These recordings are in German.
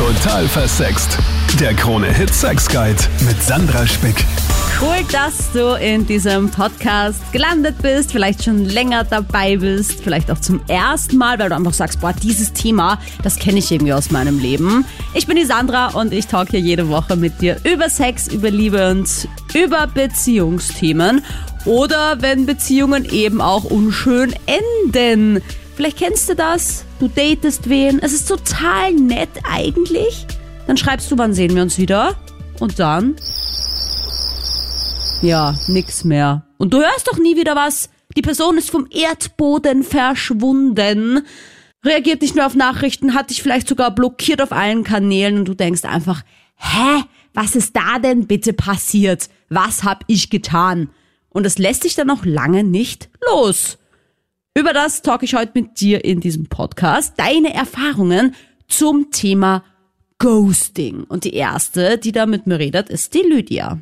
Total versext. Der Krone-Hit Sex Guide mit Sandra Spick. Cool, dass du in diesem Podcast gelandet bist, vielleicht schon länger dabei bist, vielleicht auch zum ersten Mal, weil du einfach sagst, boah, dieses Thema, das kenne ich irgendwie aus meinem Leben. Ich bin die Sandra und ich talk hier jede Woche mit dir über Sex, über Liebe und über Beziehungsthemen. Oder wenn Beziehungen eben auch unschön enden. Vielleicht kennst du das, du datest wen, es ist total nett eigentlich. Dann schreibst du, wann sehen wir uns wieder? Und dann ja, nix mehr. Und du hörst doch nie wieder was. Die Person ist vom Erdboden verschwunden, reagiert nicht mehr auf Nachrichten, hat dich vielleicht sogar blockiert auf allen Kanälen und du denkst einfach, hä, was ist da denn bitte passiert? Was hab ich getan? Und es lässt sich dann noch lange nicht los. Über das talk ich heute mit dir in diesem Podcast. Deine Erfahrungen zum Thema Ghosting. Und die erste, die da mit mir redet, ist die Lydia.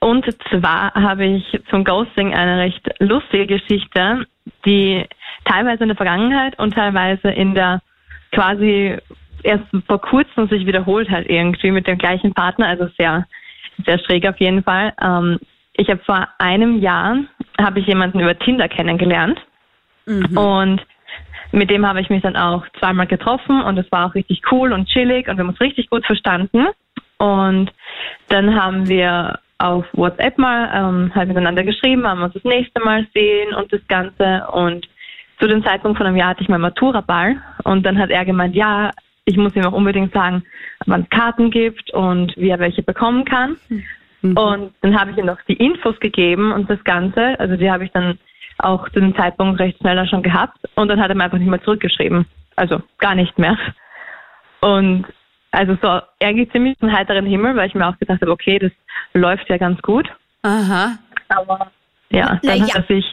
Und zwar habe ich zum Ghosting eine recht lustige Geschichte, die teilweise in der Vergangenheit und teilweise in der quasi erst vor kurzem sich wiederholt hat irgendwie mit dem gleichen Partner, also sehr, sehr schräg auf jeden Fall. Ähm, ich habe vor einem Jahr habe ich jemanden über Tinder kennengelernt mhm. und mit dem habe ich mich dann auch zweimal getroffen und es war auch richtig cool und chillig und wir haben uns richtig gut verstanden. Und dann haben wir auf WhatsApp mal ähm, halt miteinander geschrieben, haben uns das nächste Mal sehen und das Ganze. Und zu dem Zeitpunkt von einem Jahr hatte ich meinen Matura-Ball und dann hat er gemeint, ja, ich muss ihm auch unbedingt sagen, wann es Karten gibt und wie er welche bekommen kann. Mhm. Und dann habe ich ihm noch die Infos gegeben und das Ganze, also die habe ich dann auch zu dem Zeitpunkt recht schneller schon gehabt und dann hat er mir einfach nicht mehr zurückgeschrieben. Also gar nicht mehr. Und also so irgendwie ziemlich einen heiteren Himmel, weil ich mir auch gedacht habe, okay, das läuft ja ganz gut. Aha. Aber ja, dann Na, hat er sich.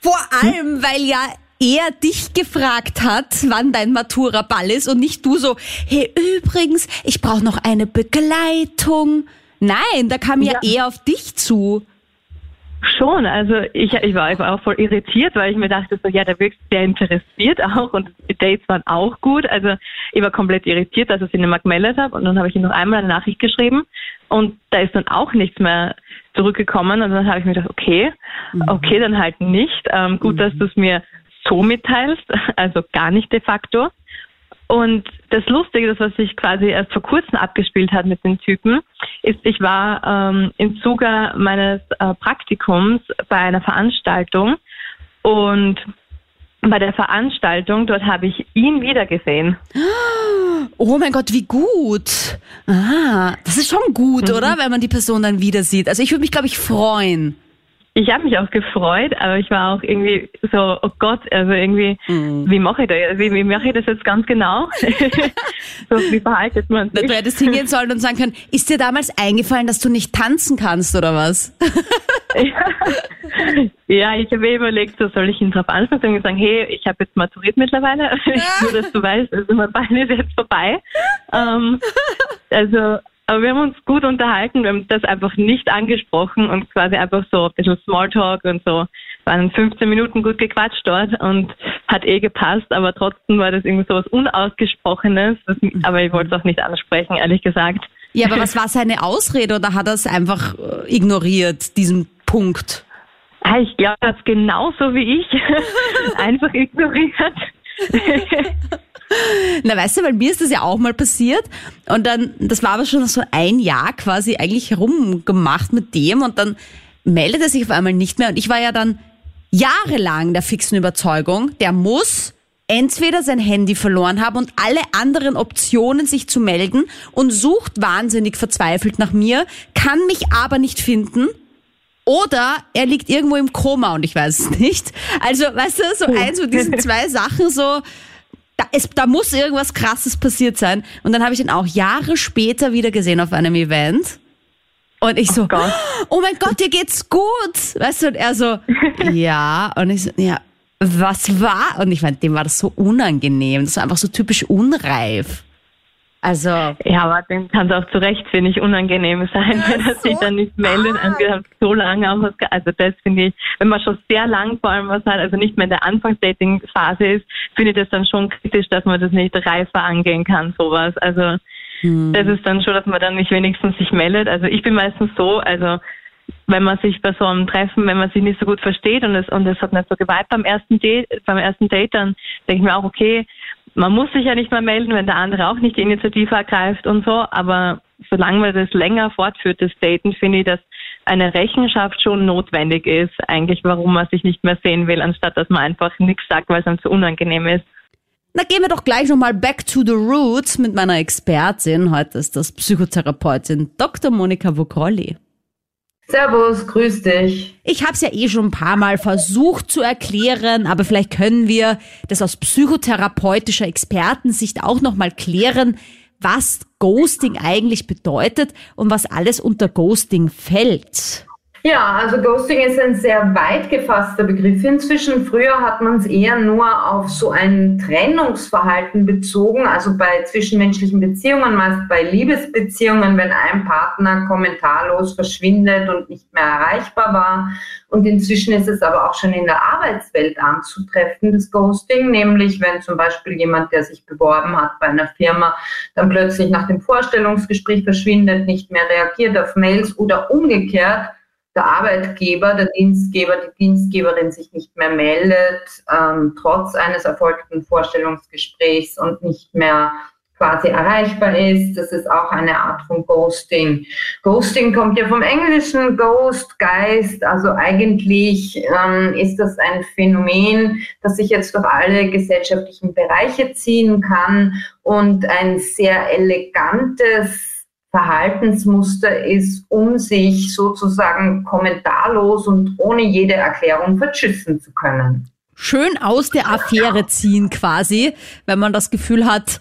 Vor allem, weil ja er dich gefragt hat, wann dein Matura-Ball ist und nicht du so, hey, übrigens, ich brauche noch eine Begleitung. Nein, da kam ja, ja er auf dich zu. Schon, also ich, ich, war, ich war auch voll irritiert, weil ich mir dachte, so ja, der wirkt sehr interessiert auch und die Dates waren auch gut. Also ich war komplett irritiert, dass ich ihn nicht mehr gemeldet habe und dann habe ich ihm noch einmal eine Nachricht geschrieben und da ist dann auch nichts mehr zurückgekommen und dann habe ich mir gedacht, okay, mhm. okay, dann halt nicht. Ähm, gut, mhm. dass du es mir so mitteilst, also gar nicht de facto. Und das Lustige, das was sich quasi erst vor kurzem abgespielt hat mit den Typen, ist, ich war ähm, im Zuge meines äh, Praktikums bei einer Veranstaltung und bei der Veranstaltung, dort habe ich ihn wiedergesehen. Oh mein Gott, wie gut. Ah, das ist schon gut, mhm. oder? Wenn man die Person dann wieder sieht. Also ich würde mich, glaube ich, freuen. Ich habe mich auch gefreut, aber ich war auch irgendwie so, oh Gott, also irgendwie, mhm. wie mache ich das? Wie, wie mache ich das jetzt ganz genau? so, wie verhaltet man sich? Du hättest hingehen sollen und sagen können, ist dir damals eingefallen, dass du nicht tanzen kannst oder was? ja, ich habe überlegt, so soll ich ihn drauf ansprechen und sagen, hey, ich habe jetzt maturiert mittlerweile, nur dass du weißt, also mein Bein ist jetzt vorbei. Ähm, also aber wir haben uns gut unterhalten, wir haben das einfach nicht angesprochen und quasi einfach so ein bisschen Smalltalk und so. Waren 15 Minuten gut gequatscht dort und hat eh gepasst, aber trotzdem war das irgendwie so was Unausgesprochenes. aber ich wollte es auch nicht ansprechen, ehrlich gesagt. Ja, aber was war seine Ausrede oder hat er es einfach äh, ignoriert, diesen Punkt? Ich glaube, er hat es genauso wie ich einfach ignoriert. Na, weißt du, weil mir ist das ja auch mal passiert und dann, das war aber schon so ein Jahr quasi eigentlich herumgemacht mit dem und dann meldet er sich auf einmal nicht mehr und ich war ja dann jahrelang der fixen Überzeugung, der muss entweder sein Handy verloren haben und alle anderen Optionen sich zu melden und sucht wahnsinnig verzweifelt nach mir, kann mich aber nicht finden. Oder er liegt irgendwo im Koma und ich weiß es nicht. Also, weißt du, so eins von diesen zwei Sachen so, da, ist, da muss irgendwas Krasses passiert sein. Und dann habe ich ihn auch Jahre später wieder gesehen auf einem Event. Und ich so, oh, oh mein Gott, dir geht's gut. Weißt du, und er so, ja. Und ich so, ja, was war? Und ich meine, dem war das so unangenehm. Das war einfach so typisch unreif. Also. Ja, aber dann kann es auch zu Recht, finde ich, unangenehm sein, wenn er sich dann nicht meldet. Und wir haben so lange auch was, also das finde ich, wenn man schon sehr lang vor allem was hat, also nicht mehr in der Anfangsdating-Phase ist, finde ich das dann schon kritisch, dass man das nicht reifer angehen kann, sowas. Also, hm. das ist dann schon, dass man dann nicht wenigstens sich meldet. Also ich bin meistens so, also, wenn man sich bei so einem Treffen, wenn man sich nicht so gut versteht und es, und es hat nicht so geweiht beim ersten Date, beim ersten Date, dann denke ich mir auch, okay, man muss sich ja nicht mehr melden, wenn der andere auch nicht die Initiative ergreift und so, aber solange man das länger fortführt, das Daten, finde ich, dass eine Rechenschaft schon notwendig ist, eigentlich, warum man sich nicht mehr sehen will, anstatt dass man einfach nichts sagt, weil es einem zu unangenehm ist. Na, gehen wir doch gleich nochmal back to the roots mit meiner Expertin. Heute ist das Psychotherapeutin Dr. Monika Vokrolli. Servus, grüß dich. Ich habe es ja eh schon ein paar Mal versucht zu erklären, aber vielleicht können wir das aus psychotherapeutischer Expertensicht auch nochmal klären, was Ghosting eigentlich bedeutet und was alles unter Ghosting fällt. Ja, also Ghosting ist ein sehr weit gefasster Begriff inzwischen. Früher hat man es eher nur auf so ein Trennungsverhalten bezogen, also bei zwischenmenschlichen Beziehungen, meist bei Liebesbeziehungen, wenn ein Partner kommentarlos verschwindet und nicht mehr erreichbar war. Und inzwischen ist es aber auch schon in der Arbeitswelt anzutreffen, das Ghosting, nämlich wenn zum Beispiel jemand, der sich beworben hat bei einer Firma, dann plötzlich nach dem Vorstellungsgespräch verschwindet, nicht mehr reagiert auf Mails oder umgekehrt der Arbeitgeber, der Dienstgeber, die Dienstgeberin sich nicht mehr meldet, ähm, trotz eines erfolgten Vorstellungsgesprächs und nicht mehr quasi erreichbar ist. Das ist auch eine Art von Ghosting. Ghosting kommt ja vom englischen Ghost, Geist. Also eigentlich ähm, ist das ein Phänomen, das sich jetzt durch alle gesellschaftlichen Bereiche ziehen kann und ein sehr elegantes Verhaltensmuster ist, um sich sozusagen kommentarlos und ohne jede Erklärung verschüssen zu können. Schön aus der Affäre ziehen quasi, wenn man das Gefühl hat,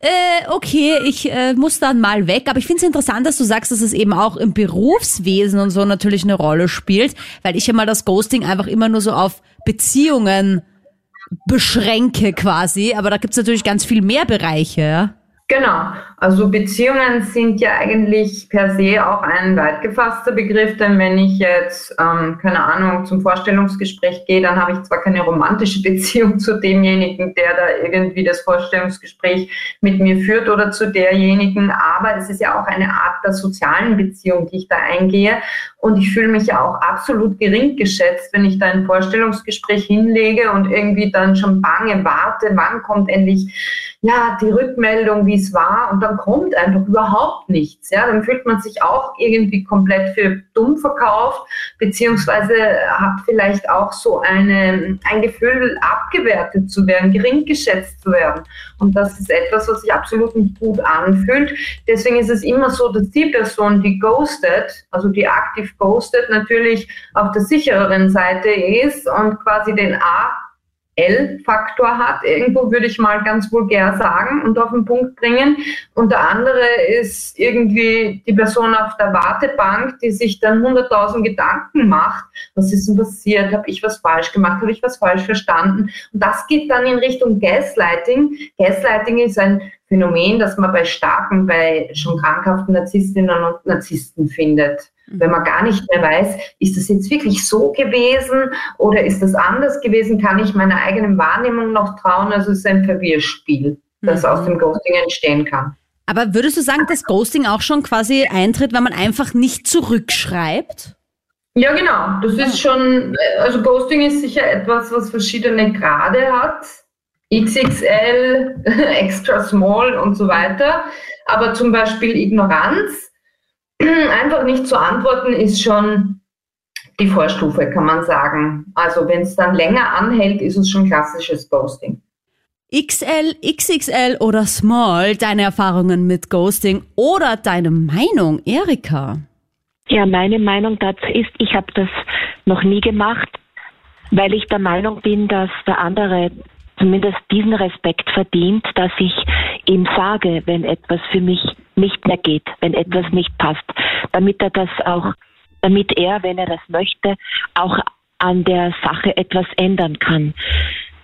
äh, okay, ich äh, muss dann mal weg. Aber ich finde es interessant, dass du sagst, dass es eben auch im Berufswesen und so natürlich eine Rolle spielt, weil ich ja mal das Ghosting einfach immer nur so auf Beziehungen beschränke quasi. Aber da gibt es natürlich ganz viel mehr Bereiche, ja? Genau, also Beziehungen sind ja eigentlich per se auch ein weit gefasster Begriff, denn wenn ich jetzt, ähm, keine Ahnung, zum Vorstellungsgespräch gehe, dann habe ich zwar keine romantische Beziehung zu demjenigen, der da irgendwie das Vorstellungsgespräch mit mir führt oder zu derjenigen, aber es ist ja auch eine Art der sozialen Beziehung, die ich da eingehe. Und ich fühle mich ja auch absolut gering geschätzt, wenn ich da ein Vorstellungsgespräch hinlege und irgendwie dann schon bange warte, wann kommt endlich ja, die Rückmeldung, wie es war, und dann kommt einfach überhaupt nichts. Ja, dann fühlt man sich auch irgendwie komplett für dumm verkauft, beziehungsweise hat vielleicht auch so eine, ein Gefühl, abgewertet zu werden, gering geschätzt zu werden. Und das ist etwas, was sich absolut nicht gut anfühlt. Deswegen ist es immer so, dass die Person, die ghostet, also die aktiv ghostet, natürlich auf der sichereren Seite ist und quasi den A L-Faktor hat, irgendwo würde ich mal ganz vulgär sagen und auf den Punkt bringen. Und der andere ist irgendwie die Person auf der Wartebank, die sich dann 100.000 Gedanken macht. Was ist denn passiert? Habe ich was falsch gemacht? Habe ich was falsch verstanden? Und das geht dann in Richtung Gaslighting. Gaslighting ist ein Phänomen, das man bei starken, bei schon krankhaften Narzisstinnen und Narzissten findet. Wenn man gar nicht mehr weiß, ist das jetzt wirklich so gewesen oder ist das anders gewesen, kann ich meiner eigenen Wahrnehmung noch trauen? Also es ist ein Verwirrspiel, das mhm. aus dem Ghosting entstehen kann. Aber würdest du sagen, dass Ghosting auch schon quasi eintritt, wenn man einfach nicht zurückschreibt? Ja, genau. Das ist schon, also Ghosting ist sicher etwas, was verschiedene Grade hat. XXL, extra small und so weiter. Aber zum Beispiel Ignoranz einfach nicht zu antworten ist schon die Vorstufe, kann man sagen. Also wenn es dann länger anhält, ist es schon klassisches Ghosting. XL, XXL oder Small, deine Erfahrungen mit Ghosting oder deine Meinung, Erika? Ja, meine Meinung dazu ist, ich habe das noch nie gemacht, weil ich der Meinung bin, dass der andere zumindest diesen Respekt verdient, dass ich ihm sage, wenn etwas für mich nicht mehr geht, wenn etwas nicht passt, damit er das auch, damit er, wenn er das möchte, auch an der Sache etwas ändern kann.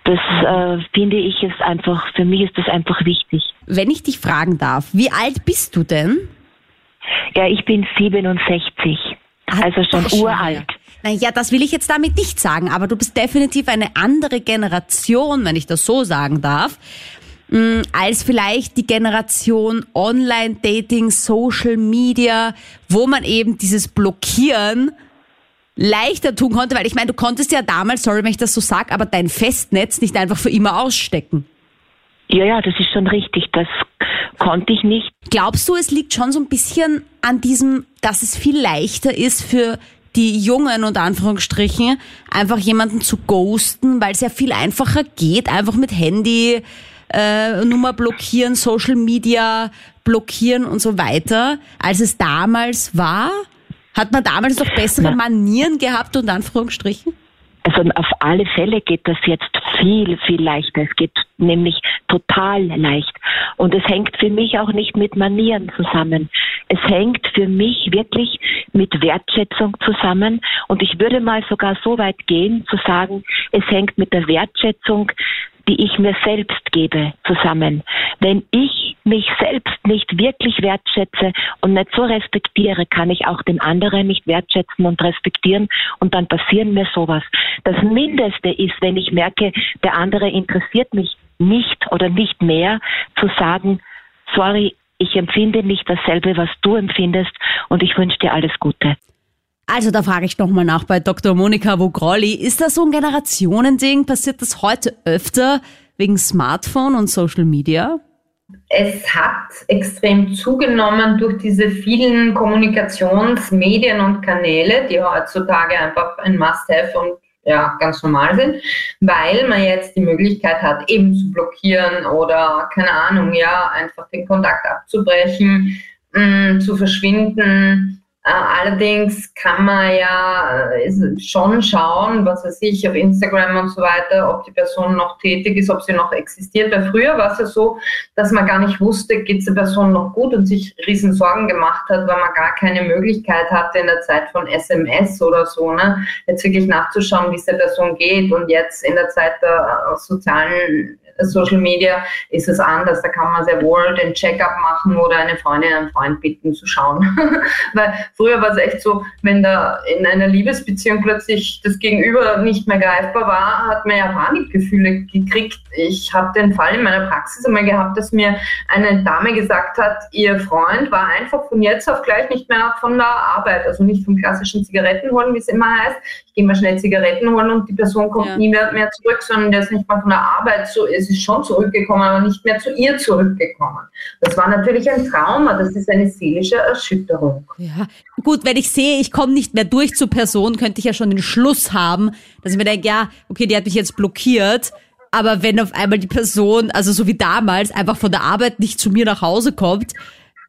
das äh, finde ich ist einfach, für mich ist das einfach wichtig. Wenn ich dich fragen darf, wie alt bist du denn? Ja, ich bin 67, also schon Ach, uralt. Naja, das will ich jetzt damit nicht sagen, aber du bist definitiv eine andere Generation, wenn ich das so sagen darf, mh, als vielleicht die Generation Online-Dating, Social Media, wo man eben dieses Blockieren leichter tun konnte, weil ich meine, du konntest ja damals, sorry, wenn ich das so sag, aber dein Festnetz nicht einfach für immer ausstecken. Ja, ja, das ist schon richtig. Das konnte ich nicht. Glaubst du, es liegt schon so ein bisschen an diesem, dass es viel leichter ist für die Jungen und Anführungsstrichen einfach jemanden zu ghosten, weil es ja viel einfacher geht, einfach mit Handy äh, Nummer blockieren, Social Media blockieren und so weiter, als es damals war? Hat man damals noch bessere Manieren gehabt und Anführungsstrichen? Also auf alle Fälle geht das jetzt viel, viel leichter. Es geht nämlich total leicht. Und es hängt für mich auch nicht mit Manieren zusammen. Es hängt für mich wirklich mit Wertschätzung zusammen. Und ich würde mal sogar so weit gehen zu sagen, es hängt mit der Wertschätzung die ich mir selbst gebe, zusammen. Wenn ich mich selbst nicht wirklich wertschätze und nicht so respektiere, kann ich auch den anderen nicht wertschätzen und respektieren und dann passieren mir sowas. Das Mindeste ist, wenn ich merke, der andere interessiert mich nicht oder nicht mehr, zu sagen, sorry, ich empfinde nicht dasselbe, was du empfindest und ich wünsche dir alles Gute. Also da frage ich nochmal nach bei Dr. Monika Vogrolli. Ist das so ein Generationending? Passiert das heute öfter wegen Smartphone und Social Media? Es hat extrem zugenommen durch diese vielen Kommunikationsmedien und Kanäle, die heutzutage einfach ein Must-Have und ja, ganz normal sind, weil man jetzt die Möglichkeit hat, eben zu blockieren oder, keine Ahnung, ja, einfach den Kontakt abzubrechen, mh, mm, zu verschwinden, allerdings kann man ja äh, schon schauen, was weiß ich, auf Instagram und so weiter, ob die Person noch tätig ist, ob sie noch existiert. Weil früher war es ja so, dass man gar nicht wusste, geht es der Person noch gut und sich riesen Sorgen gemacht hat, weil man gar keine Möglichkeit hatte in der Zeit von SMS oder so, ne, jetzt wirklich nachzuschauen, wie es der Person geht. Und jetzt in der Zeit der äh, sozialen Social Media ist es anders. Da kann man sehr wohl den Check-up machen oder eine Freundin, einen Freund bitten zu schauen. Weil früher war es echt so, wenn da in einer Liebesbeziehung plötzlich das Gegenüber nicht mehr greifbar war, hat man ja Panikgefühle gekriegt. Ich habe den Fall in meiner Praxis einmal gehabt, dass mir eine Dame gesagt hat, ihr Freund war einfach von jetzt auf gleich nicht mehr von der Arbeit, also nicht vom klassischen Zigaretten holen, wie es immer heißt. Ich gehe mal schnell Zigaretten holen und die Person kommt ja. nie mehr, mehr zurück, sondern der ist nicht mal von der Arbeit so ist es ist schon zurückgekommen, aber nicht mehr zu ihr zurückgekommen. Das war natürlich ein Trauma, das ist eine seelische Erschütterung. Ja, gut, wenn ich sehe, ich komme nicht mehr durch zur Person, könnte ich ja schon den Schluss haben, dass ich mir denke, ja, okay, die hat mich jetzt blockiert. Aber wenn auf einmal die Person, also so wie damals, einfach von der Arbeit nicht zu mir nach Hause kommt,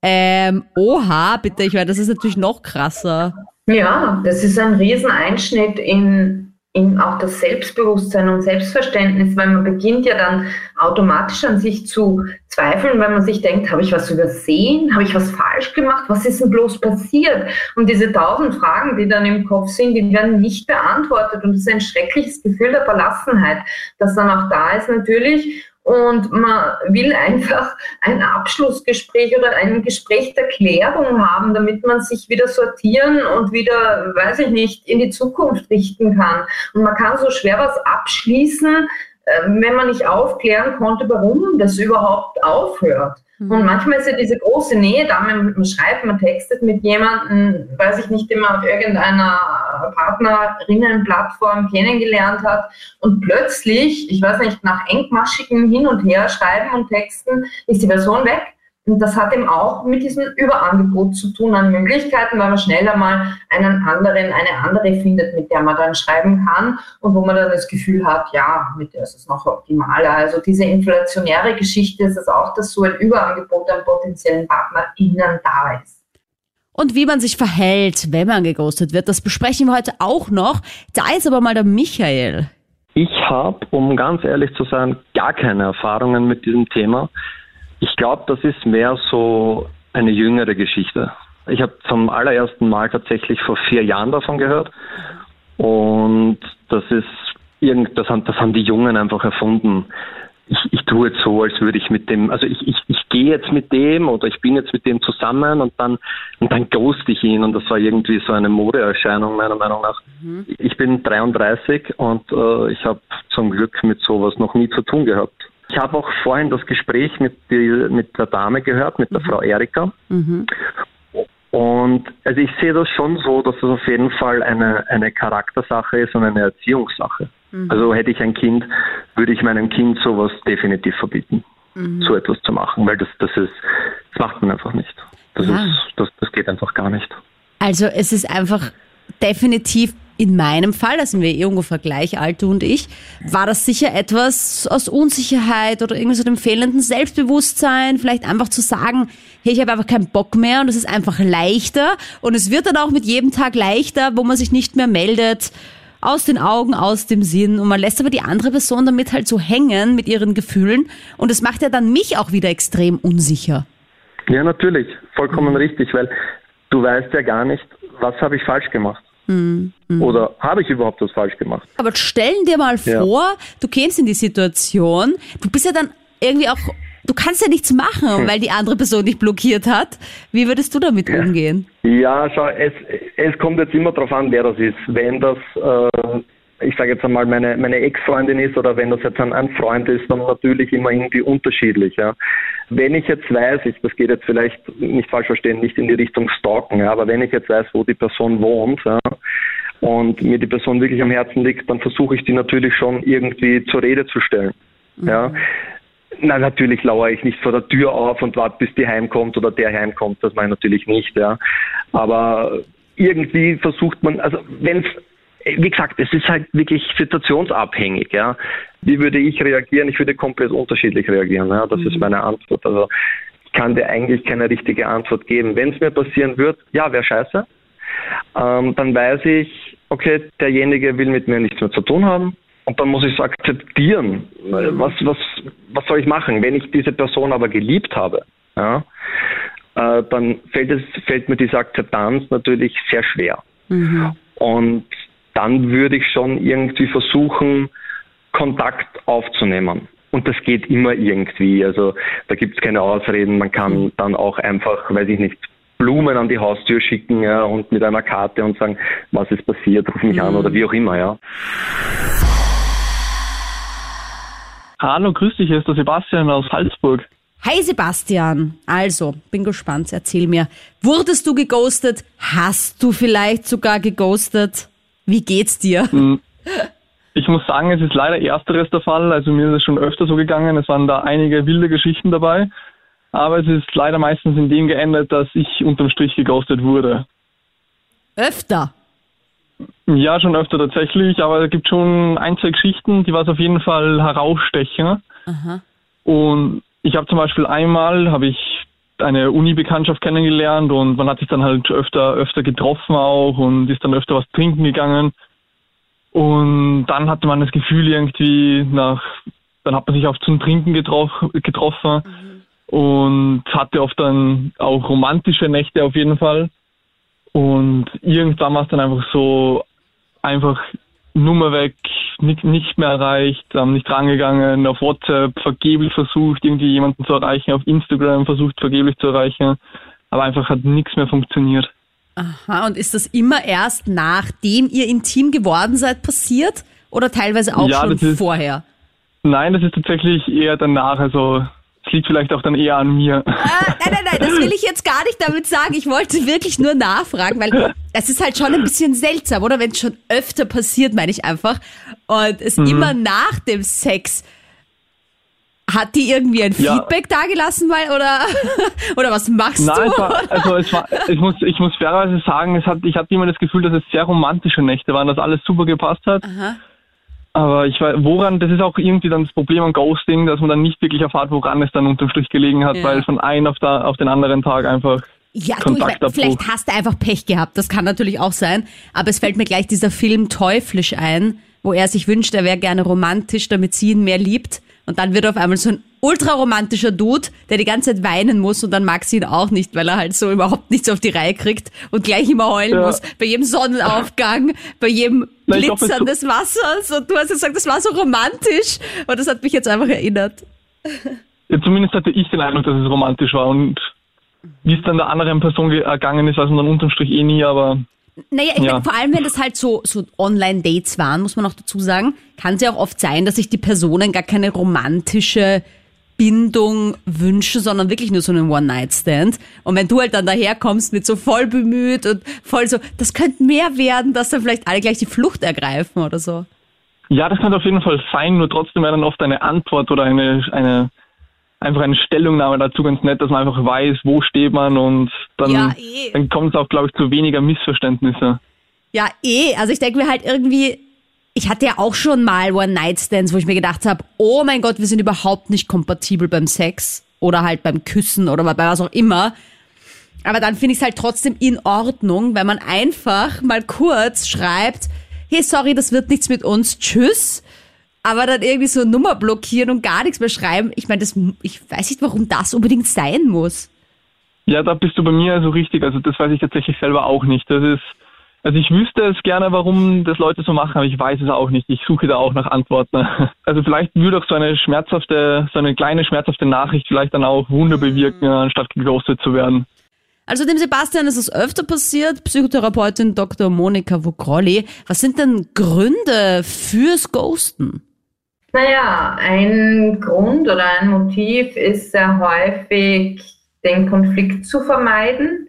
ähm, oha, bitte, ich meine, das ist natürlich noch krasser. Ja, das ist ein Rieseneinschnitt in in auch das Selbstbewusstsein und Selbstverständnis, weil man beginnt ja dann automatisch an sich zu zweifeln, weil man sich denkt, habe ich was übersehen, habe ich was falsch gemacht, was ist denn bloß passiert? Und diese tausend Fragen, die dann im Kopf sind, die werden nicht beantwortet. Und es ist ein schreckliches Gefühl der Verlassenheit, das dann auch da ist natürlich und man will einfach ein Abschlussgespräch oder ein Gespräch der Klärung haben, damit man sich wieder sortieren und wieder, weiß ich nicht, in die Zukunft richten kann. Und man kann so schwer was abschließen, äh, wenn man nicht aufklären konnte, warum das überhaupt aufhört. Mhm. Und manchmal ist ja diese große Nähe da, man, schreibt, man textet mit jemandem, weiß ich nicht, immer auf irgendeiner Partnerinnenplattform kennengelernt hat und plötzlich, ich weiß nicht, nach engmaschigem Hin und Her schreiben und texten, ist die Person weg und das hat eben auch mit diesem Überangebot zu tun an Möglichkeiten, weil man schneller mal einen anderen, eine andere findet, mit der man dann schreiben kann und wo man dann das Gefühl hat, ja, mit der ist es noch optimaler. Also diese inflationäre Geschichte ist es auch, dass so ein Überangebot an potenziellen PartnerInnen da ist. Und wie man sich verhält, wenn man geghostet wird, das besprechen wir heute auch noch. Da ist aber mal der Michael. Ich habe, um ganz ehrlich zu sein, gar keine Erfahrungen mit diesem Thema. Ich glaube, das ist mehr so eine jüngere Geschichte. Ich habe zum allerersten Mal tatsächlich vor vier Jahren davon gehört. Und das ist irgend, das, haben, das haben die Jungen einfach erfunden. Ich, ich tue jetzt so, als würde ich mit dem, also ich, ich, ich gehe jetzt mit dem oder ich bin jetzt mit dem zusammen und dann und dann ghost ich ihn und das war irgendwie so eine Modeerscheinung meiner Meinung nach. Mhm. Ich bin 33 und äh, ich habe zum Glück mit sowas noch nie zu tun gehabt. Ich habe auch vorhin das Gespräch mit, die, mit der Dame gehört, mit der mhm. Frau Erika. Mhm. Und also ich sehe das schon so, dass es auf jeden Fall eine, eine Charaktersache ist und eine Erziehungssache. Mhm. Also hätte ich ein Kind, würde ich meinem Kind sowas definitiv verbieten, mhm. so etwas zu machen, weil das, das ist, das macht man einfach nicht. Das, ja. ist, das, das geht einfach gar nicht. Also es ist einfach definitiv in meinem Fall, da sind wir eh ungefähr gleich alt, du und ich, war das sicher etwas aus Unsicherheit oder irgendwie so dem fehlenden Selbstbewusstsein, vielleicht einfach zu sagen, hey, ich habe einfach keinen Bock mehr und es ist einfach leichter und es wird dann auch mit jedem Tag leichter, wo man sich nicht mehr meldet, aus den Augen, aus dem Sinn und man lässt aber die andere Person damit halt so hängen mit ihren Gefühlen und es macht ja dann mich auch wieder extrem unsicher. Ja, natürlich, vollkommen richtig, weil du weißt ja gar nicht, was habe ich falsch gemacht. Mhm. Oder habe ich überhaupt was falsch gemacht? Aber stellen dir mal vor, ja. du kennst in die Situation, du bist ja dann irgendwie auch, du kannst ja nichts machen, hm. weil die andere Person dich blockiert hat. Wie würdest du damit ja. umgehen? Ja, schau, es, es kommt jetzt immer darauf an, wer das ist. Wenn das äh, ich sage jetzt einmal, meine, meine Ex-Freundin ist oder wenn das jetzt ein, ein Freund ist, dann natürlich immer irgendwie unterschiedlich. Ja. Wenn ich jetzt weiß, ich, das geht jetzt vielleicht nicht falsch verstehen, nicht in die Richtung Stalken, ja, aber wenn ich jetzt weiß, wo die Person wohnt ja, und mir die Person wirklich am Herzen liegt, dann versuche ich die natürlich schon irgendwie zur Rede zu stellen. Mhm. Ja. Na, natürlich lauere ich nicht vor der Tür auf und warte, bis die heimkommt oder der heimkommt. Das mache ich natürlich nicht, ja. Aber irgendwie versucht man, also wenn es wie gesagt, es ist halt wirklich situationsabhängig. Ja. Wie würde ich reagieren? Ich würde komplett unterschiedlich reagieren. Ja. Das mhm. ist meine Antwort. Also ich kann dir eigentlich keine richtige Antwort geben. Wenn es mir passieren wird, ja, wäre scheiße. Ähm, dann weiß ich, okay, derjenige will mit mir nichts mehr zu tun haben. Und dann muss ich es akzeptieren. Mhm. Was, was, was soll ich machen? Wenn ich diese Person aber geliebt habe, ja, äh, dann fällt, es, fällt mir diese Akzeptanz natürlich sehr schwer. Mhm. Und dann würde ich schon irgendwie versuchen, Kontakt aufzunehmen. Und das geht immer irgendwie. Also da gibt es keine Ausreden. Man kann mhm. dann auch einfach, weiß ich nicht, Blumen an die Haustür schicken ja, und mit einer Karte und sagen, was ist passiert, ruf mich mhm. an oder wie auch immer, ja. Hallo, grüß dich, hier ist der Sebastian aus Salzburg. Hi Sebastian, also bin gespannt, erzähl mir, wurdest du geghostet? Hast du vielleicht sogar geghostet? Wie geht's dir? Hm. Ich muss sagen, es ist leider ersteres der Fall. Also mir ist es schon öfter so gegangen. Es waren da einige wilde Geschichten dabei. Aber es ist leider meistens in dem geendet, dass ich unterm Strich geghostet wurde. Öfter? Ja, schon öfter tatsächlich. Aber es gibt schon ein, zwei Geschichten, die was auf jeden Fall herausstechen. Aha. Und ich habe zum Beispiel einmal, habe ich eine Uni-Bekanntschaft kennengelernt und man hat sich dann halt öfter, öfter getroffen auch und ist dann öfter was trinken gegangen. Und dann hatte man das Gefühl irgendwie nach, dann hat man sich auch zum Trinken getroff, getroffen mhm. und hatte oft dann auch romantische Nächte auf jeden Fall. Und irgendwann war es dann einfach so, einfach Nummer weg, nicht, nicht mehr erreicht, ähm, nicht rangegangen, auf WhatsApp vergeblich versucht, irgendwie jemanden zu erreichen, auf Instagram versucht vergeblich zu erreichen, aber einfach hat nichts mehr funktioniert. Aha, und ist das immer erst nachdem ihr intim geworden seid passiert oder teilweise auch ja, schon ist, vorher? Nein, das ist tatsächlich eher danach, also es liegt vielleicht auch dann eher an mir. Ah, nein, nein, nein, das will ich jetzt gar nicht damit sagen. Ich wollte wirklich nur nachfragen, weil es ist halt schon ein bisschen seltsam, oder? Wenn es schon öfter passiert, meine ich einfach. Und es mhm. immer nach dem Sex. Hat die irgendwie ein ja. Feedback dagelassen, weil, oder, oder was machst Nein, du? Es war, also es war, ich muss, ich muss fairerweise sagen, es hat, ich hatte immer das Gefühl, dass es sehr romantische Nächte waren, dass alles super gepasst hat. Aha. Aber ich weiß, woran, das ist auch irgendwie dann das Problem an Ghosting, dass man dann nicht wirklich erfahrt, woran es dann unterm Strich gelegen hat, ja. weil von einem auf, auf den anderen Tag einfach. Ja, du, ich, vielleicht hast du einfach Pech gehabt, das kann natürlich auch sein. Aber es fällt mir gleich dieser Film Teuflisch ein, wo er sich wünscht, er wäre gerne romantisch, damit sie ihn mehr liebt. Und dann wird er auf einmal so ein ultra romantischer Dude, der die ganze Zeit weinen muss und dann mag sie ihn auch nicht, weil er halt so überhaupt nichts auf die Reihe kriegt und gleich immer heulen ja. muss. Bei jedem Sonnenaufgang, bei jedem Glitzern des Wassers. Und du hast gesagt, das war so romantisch. Und das hat mich jetzt einfach erinnert. Ja, zumindest hatte ich den Eindruck, dass es romantisch war. Und wie es dann der anderen Person gegangen ist, weiß man dann unterm Strich eh nie, aber naja, ich ja. Mein, vor allem, wenn das halt so, so Online-Dates waren, muss man auch dazu sagen, kann es ja auch oft sein, dass sich die Personen gar keine romantische Bindung wünschen, sondern wirklich nur so einen One-Night-Stand. Und wenn du halt dann daherkommst mit so voll bemüht und voll so, das könnte mehr werden, dass dann vielleicht alle gleich die Flucht ergreifen oder so. Ja, das könnte auf jeden Fall sein, nur trotzdem wäre dann oft eine Antwort oder eine, eine einfach eine Stellungnahme dazu ganz nett, dass man einfach weiß, wo steht man und dann, ja, eh. dann kommt es auch, glaube ich, zu weniger Missverständnisse. Ja, eh. Also ich denke mir halt irgendwie, ich hatte ja auch schon mal One-Night-Stands, wo ich mir gedacht habe, oh mein Gott, wir sind überhaupt nicht kompatibel beim Sex oder halt beim Küssen oder bei was auch immer. Aber dann finde ich es halt trotzdem in Ordnung, wenn man einfach mal kurz schreibt, hey, sorry, das wird nichts mit uns, tschüss aber dann irgendwie so Nummer blockieren und gar nichts mehr schreiben. Ich meine, ich weiß nicht, warum das unbedingt sein muss. Ja, da bist du bei mir also richtig. Also das weiß ich tatsächlich selber auch nicht. Das ist, also ich wüsste es gerne, warum das Leute so machen, aber ich weiß es auch nicht. Ich suche da auch nach Antworten. Also vielleicht würde auch so eine schmerzhafte, so eine kleine schmerzhafte Nachricht vielleicht dann auch Wunder bewirken, anstatt geghostet zu werden. Also dem Sebastian ist es öfter passiert, Psychotherapeutin Dr. Monika Vogrolli. Was sind denn Gründe fürs Ghosten? Naja, ein Grund oder ein Motiv ist sehr häufig, den Konflikt zu vermeiden.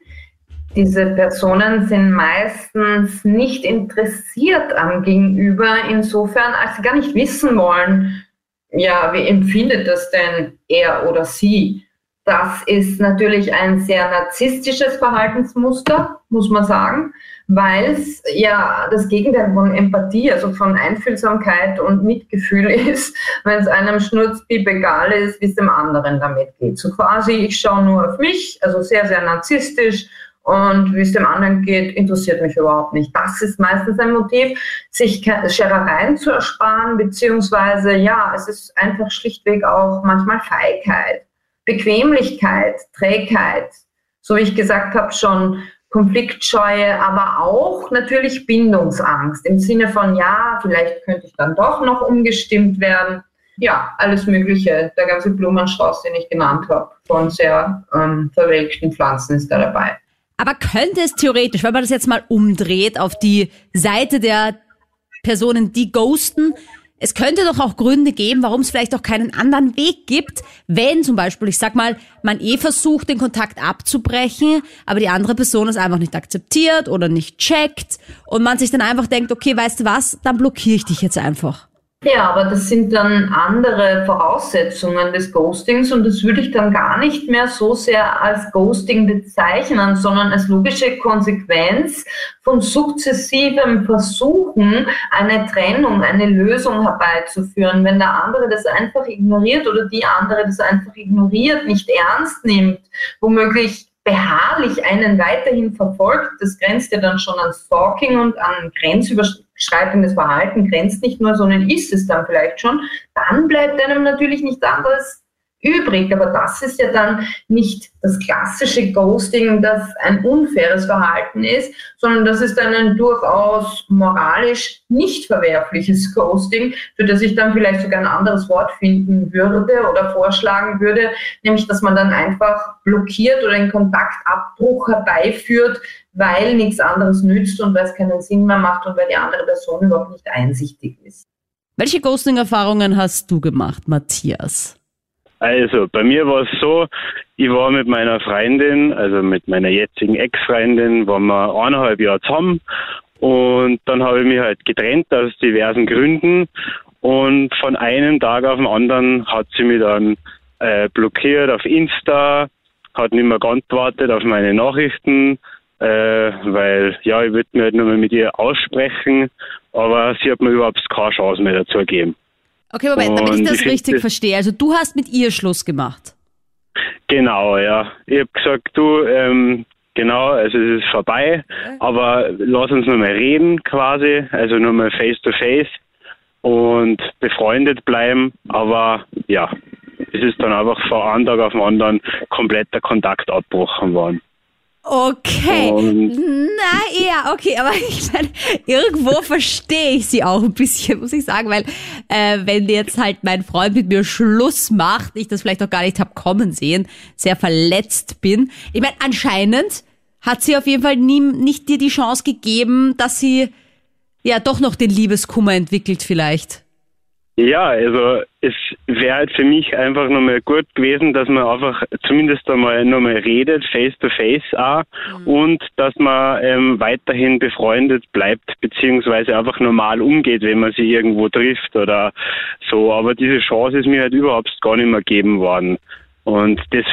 Diese Personen sind meistens nicht interessiert am Gegenüber, insofern, als sie gar nicht wissen wollen, ja, wie empfindet das denn er oder sie? Das ist natürlich ein sehr narzisstisches Verhaltensmuster, muss man sagen, weil es ja das Gegenteil von Empathie, also von Einfühlsamkeit und Mitgefühl ist, wenn es einem schnurzpiep egal ist, wie es dem anderen damit geht. So quasi, ich schaue nur auf mich, also sehr, sehr narzisstisch und wie es dem anderen geht, interessiert mich überhaupt nicht. Das ist meistens ein Motiv, sich Scherereien zu ersparen, beziehungsweise ja, es ist einfach schlichtweg auch manchmal Feigheit. Bequemlichkeit, Trägheit, so wie ich gesagt habe, schon Konfliktscheue, aber auch natürlich Bindungsangst im Sinne von, ja, vielleicht könnte ich dann doch noch umgestimmt werden. Ja, alles Mögliche. Der ganze Blumenstrauß, den ich genannt habe, von sehr ähm, verwelkten Pflanzen ist da dabei. Aber könnte es theoretisch, wenn man das jetzt mal umdreht auf die Seite der Personen, die ghosten, es könnte doch auch Gründe geben, warum es vielleicht auch keinen anderen Weg gibt, wenn zum Beispiel, ich sag mal, man eh versucht, den Kontakt abzubrechen, aber die andere Person es einfach nicht akzeptiert oder nicht checkt und man sich dann einfach denkt, okay, weißt du was, dann blockiere ich dich jetzt einfach. Ja, aber das sind dann andere Voraussetzungen des Ghostings und das würde ich dann gar nicht mehr so sehr als Ghosting bezeichnen, sondern als logische Konsequenz von sukzessivem Versuchen, eine Trennung, eine Lösung herbeizuführen. Wenn der andere das einfach ignoriert oder die andere das einfach ignoriert, nicht ernst nimmt, womöglich beharrlich einen weiterhin verfolgt, das grenzt ja dann schon an Stalking und an grenzüberschreitendes Verhalten, grenzt nicht nur, sondern ist es dann vielleicht schon, dann bleibt einem natürlich nichts anderes übrig. Aber das ist ja dann nicht das klassische Ghosting, das ein unfaires Verhalten ist, sondern das ist dann ein durchaus moralisch nicht verwerfliches Ghosting, für das ich dann vielleicht sogar ein anderes Wort finden würde oder vorschlagen würde, nämlich dass man dann einfach blockiert oder einen Kontaktabbruch herbeiführt, weil nichts anderes nützt und weil es keinen Sinn mehr macht und weil die andere Person überhaupt nicht einsichtig ist. Welche Ghosting-Erfahrungen hast du gemacht, Matthias? Also, bei mir war es so, ich war mit meiner Freundin, also mit meiner jetzigen Ex-Freundin, waren wir eineinhalb Jahre zusammen und dann habe ich mich halt getrennt aus diversen Gründen und von einem Tag auf den anderen hat sie mich dann äh, blockiert auf Insta, hat nicht mehr geantwortet auf meine Nachrichten, äh, weil ja, ich würde mir halt nur mal mit ihr aussprechen, aber sie hat mir überhaupt keine Chance mehr dazu gegeben. Okay, Moment, damit ich das ich richtig verstehe. Also du hast mit ihr Schluss gemacht. Genau, ja. Ich habe gesagt, du, ähm, genau, also es ist vorbei, okay. aber lass uns nur mal reden quasi, also nur mal face to face und befreundet bleiben. Aber ja, es ist dann einfach von einem Tag auf den anderen komplett der Kontakt abgebrochen worden. Okay. Na ja, okay, aber ich meine, irgendwo verstehe ich sie auch ein bisschen, muss ich sagen, weil äh, wenn jetzt halt mein Freund mit mir Schluss macht, ich das vielleicht auch gar nicht hab kommen sehen, sehr verletzt bin. Ich meine, anscheinend hat sie auf jeden Fall nie, nicht dir die Chance gegeben, dass sie ja doch noch den Liebeskummer entwickelt vielleicht. Ja, also es wäre halt für mich einfach nochmal gut gewesen, dass man einfach zumindest einmal nochmal redet, face to face auch, und dass man ähm, weiterhin befreundet bleibt, beziehungsweise einfach normal umgeht, wenn man sie irgendwo trifft oder so. Aber diese Chance ist mir halt überhaupt gar nicht mehr gegeben worden. Und das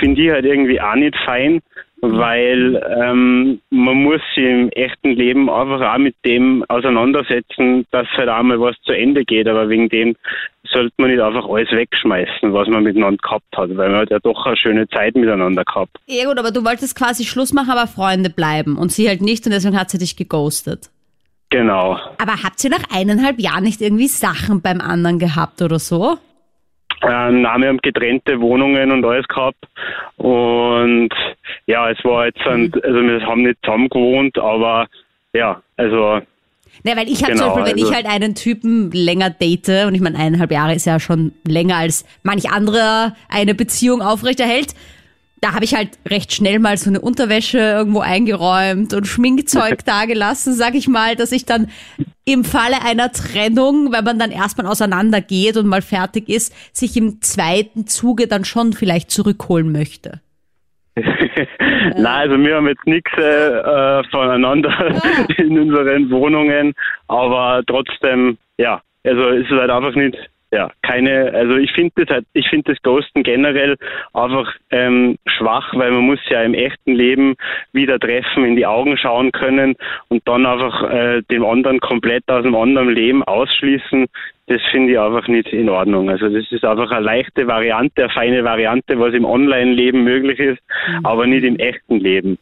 finde ich halt irgendwie auch nicht fein, weil ähm, man muss sich im echten Leben einfach auch mit dem auseinandersetzen, dass halt auch mal was zu Ende geht. Aber wegen dem sollte man nicht einfach alles wegschmeißen, was man miteinander gehabt hat, weil man hat ja doch eine schöne Zeit miteinander gehabt. Ja gut, aber du wolltest quasi Schluss machen, aber Freunde bleiben und sie halt nicht und deswegen hat sie dich geghostet. Genau. Aber habt ihr nach eineinhalb Jahren nicht irgendwie Sachen beim anderen gehabt oder so? Ähm, nein, wir haben getrennte Wohnungen und alles gehabt. Und ja, es war jetzt, ein, also wir haben nicht zusammen gewohnt, aber ja, also Ne, weil ich habe Genau, zum Beispiel, wenn also- ich halt einen Typen länger date, und ich meine, eineinhalb Jahre ist ja schon länger als manch anderer eine Beziehung aufrechterhält, da habe ich halt recht schnell mal so eine Unterwäsche irgendwo eingeräumt und Schminkzeug dagelassen, sag ich mal, dass ich dann im Falle einer Trennung, wenn man dann erstmal auseinandergeht und mal fertig ist, sich im zweiten Zuge dann schon vielleicht zurückholen möchte. Nein, also wir haben jetzt nichts äh, äh, voneinander in unseren Wohnungen, aber trotzdem, ja, also es ist halt einfach nicht, ja, keine, also ich finde das halt, ich finde das Ghosten generell einfach ähm, schwach, weil man muss ja im echten Leben wieder treffen, in die Augen schauen können und dann einfach äh, dem anderen komplett aus dem anderen Leben ausschließen, das finde ich einfach nicht in Ordnung. Also das ist einfach eine leichte Variante, eine feine Variante, was im Online-Leben möglich ist, aber nicht im echten Leben.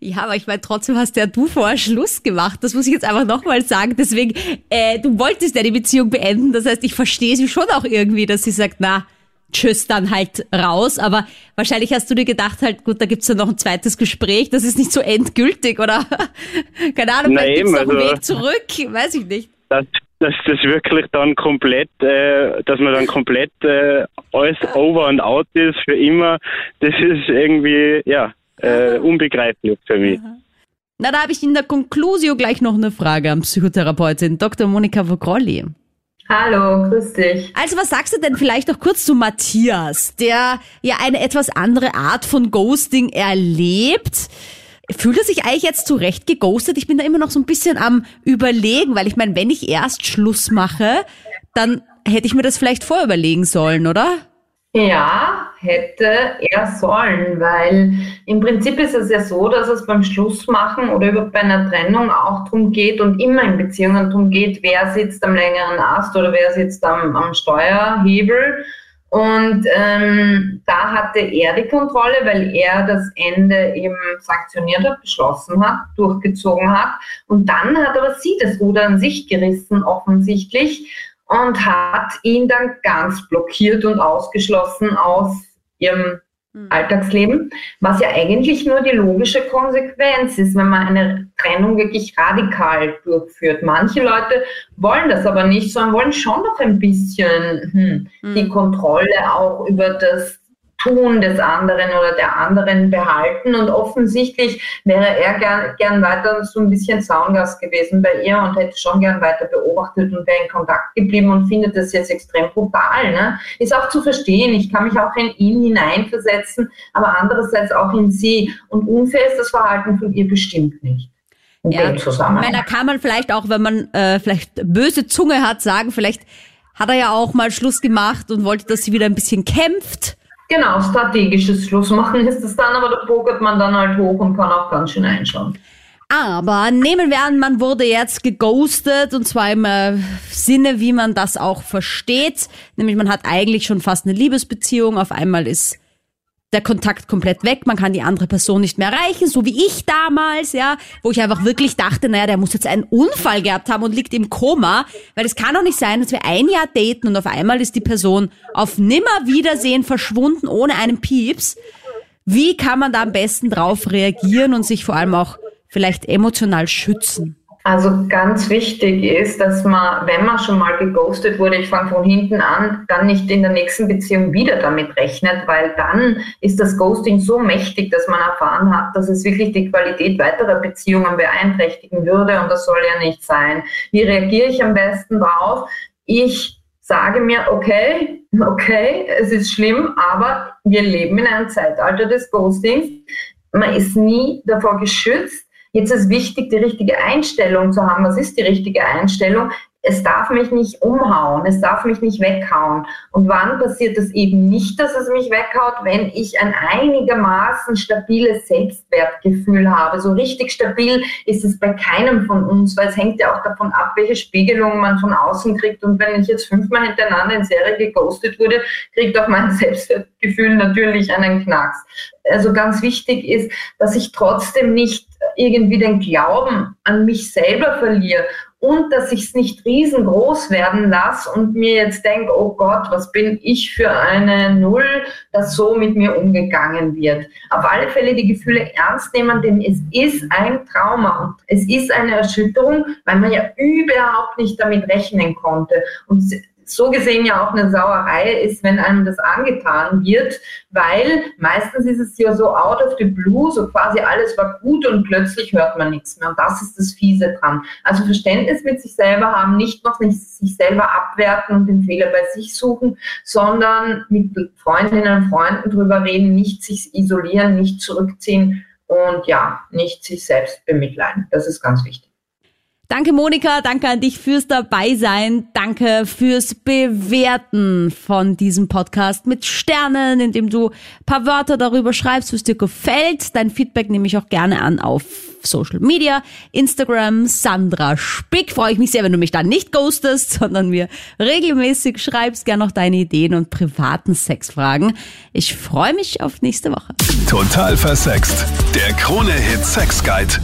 Ja, aber ich meine, trotzdem hast ja du vorher Schluss gemacht. Das muss ich jetzt einfach nochmal sagen. Deswegen, äh, du wolltest ja die Beziehung beenden. Das heißt, ich verstehe sie schon auch irgendwie, dass sie sagt, na, tschüss, dann halt raus. Aber wahrscheinlich hast du dir gedacht, halt, gut, da gibt's ja noch ein zweites Gespräch. Das ist nicht so endgültig, oder? Keine Ahnung, Na vielleicht gibt's noch einen also- Weg zurück. Weiß ich nicht. dass, dass das wirklich dann komplett, äh, dass man dann komplett äh, alles over and out ist für immer, das ist irgendwie, ja, äh, unbegreiflich für mich. Na, da habe ich in der Conclusio gleich noch eine Frage an Psychotherapeutin Dr. Monika Vogrolli. Hallo, grüß dich. Also was sagst du denn vielleicht noch kurz zu Matthias, der ja eine etwas andere Art von Ghosting erlebt? Fühlt er sich eigentlich jetzt zurecht geghostet? Ich bin da immer noch so ein bisschen am überlegen, weil ich meine, wenn ich erst Schluss mache, dann hätte ich mir das vielleicht vorüberlegen sollen, oder? Ja, hätte er sollen, weil im Prinzip ist es ja so, dass es beim Schlussmachen oder bei einer Trennung auch darum geht und immer in Beziehungen darum geht, wer sitzt am längeren Ast oder wer sitzt am, am Steuerhebel. Und ähm, da hatte er die Kontrolle, weil er das Ende eben sanktioniert hat, beschlossen hat, durchgezogen hat. Und dann hat aber sie das Ruder an sich gerissen, offensichtlich, und hat ihn dann ganz blockiert und ausgeschlossen aus ihrem Alltagsleben, was ja eigentlich nur die logische Konsequenz ist, wenn man eine Trennung wirklich radikal durchführt. Manche Leute wollen das aber nicht, sondern wollen schon noch ein bisschen hm, die Kontrolle auch über das Tun des anderen oder der anderen behalten. Und offensichtlich wäre er gern, gern weiter so ein bisschen Zaungast gewesen bei ihr und hätte schon gern weiter beobachtet und wäre in Kontakt geblieben und findet das jetzt extrem brutal. Ne? Ist auch zu verstehen. Ich kann mich auch in ihn hineinversetzen, aber andererseits auch in sie. Und unfair ist das Verhalten von ihr bestimmt nicht. In Ja, ich meine, da kann man vielleicht auch, wenn man äh, vielleicht böse Zunge hat, sagen, vielleicht hat er ja auch mal Schluss gemacht und wollte, dass sie wieder ein bisschen kämpft. Genau, strategisches Schlussmachen ist es dann, aber da pokert man dann halt hoch und kann auch ganz schön einschauen. Aber nehmen wir an, man wurde jetzt geghostet und zwar im äh, Sinne, wie man das auch versteht. Nämlich man hat eigentlich schon fast eine Liebesbeziehung. Auf einmal ist der Kontakt komplett weg, man kann die andere Person nicht mehr erreichen, so wie ich damals, ja, wo ich einfach wirklich dachte, naja, der muss jetzt einen Unfall gehabt haben und liegt im Koma, weil es kann doch nicht sein, dass wir ein Jahr daten und auf einmal ist die Person auf Nimmerwiedersehen verschwunden ohne einen Pieps. Wie kann man da am besten drauf reagieren und sich vor allem auch vielleicht emotional schützen? Also ganz wichtig ist, dass man, wenn man schon mal geghostet wurde, ich fange von hinten an, dann nicht in der nächsten Beziehung wieder damit rechnet, weil dann ist das Ghosting so mächtig, dass man erfahren hat, dass es wirklich die Qualität weiterer Beziehungen beeinträchtigen würde und das soll ja nicht sein. Wie reagiere ich am besten drauf? Ich sage mir, okay, okay, es ist schlimm, aber wir leben in einem Zeitalter des Ghostings. Man ist nie davor geschützt Jetzt ist wichtig, die richtige Einstellung zu haben. Was ist die richtige Einstellung? es darf mich nicht umhauen, es darf mich nicht weghauen. Und wann passiert es eben nicht, dass es mich weghaut, wenn ich ein einigermaßen stabiles Selbstwertgefühl habe. So richtig stabil ist es bei keinem von uns, weil es hängt ja auch davon ab, welche Spiegelung man von außen kriegt. Und wenn ich jetzt fünfmal hintereinander in Serie geghostet wurde, kriegt auch mein Selbstwertgefühl natürlich einen Knacks. Also ganz wichtig ist, dass ich trotzdem nicht irgendwie den Glauben an mich selber verliere und dass ich es nicht riesengroß werden lasse und mir jetzt denke, oh Gott, was bin ich für eine Null, dass so mit mir umgegangen wird. Auf alle Fälle die Gefühle ernst nehmen, denn es ist ein Trauma und es ist eine Erschütterung, weil man ja überhaupt nicht damit rechnen konnte. Und so gesehen ja auch eine Sauerei ist, wenn einem das angetan wird, weil meistens ist es ja so out of the blue, so quasi alles war gut und plötzlich hört man nichts mehr. Und das ist das Fiese dran. Also Verständnis mit sich selber haben, nicht noch nicht sich selber abwerten und den Fehler bei sich suchen, sondern mit Freundinnen und Freunden drüber reden, nicht sich isolieren, nicht zurückziehen und ja, nicht sich selbst bemitleiden. Das ist ganz wichtig. Danke Monika, danke an dich fürs Dabeisein, danke fürs Bewerten von diesem Podcast mit Sternen, indem du paar Wörter darüber schreibst, was dir gefällt. Dein Feedback nehme ich auch gerne an auf Social Media, Instagram, Sandra Spick. Freue ich mich sehr, wenn du mich da nicht ghostest, sondern mir regelmäßig schreibst, gerne noch deine Ideen und privaten Sexfragen. Ich freue mich auf nächste Woche. Total versext. Der Krone-Hit Sex Guide.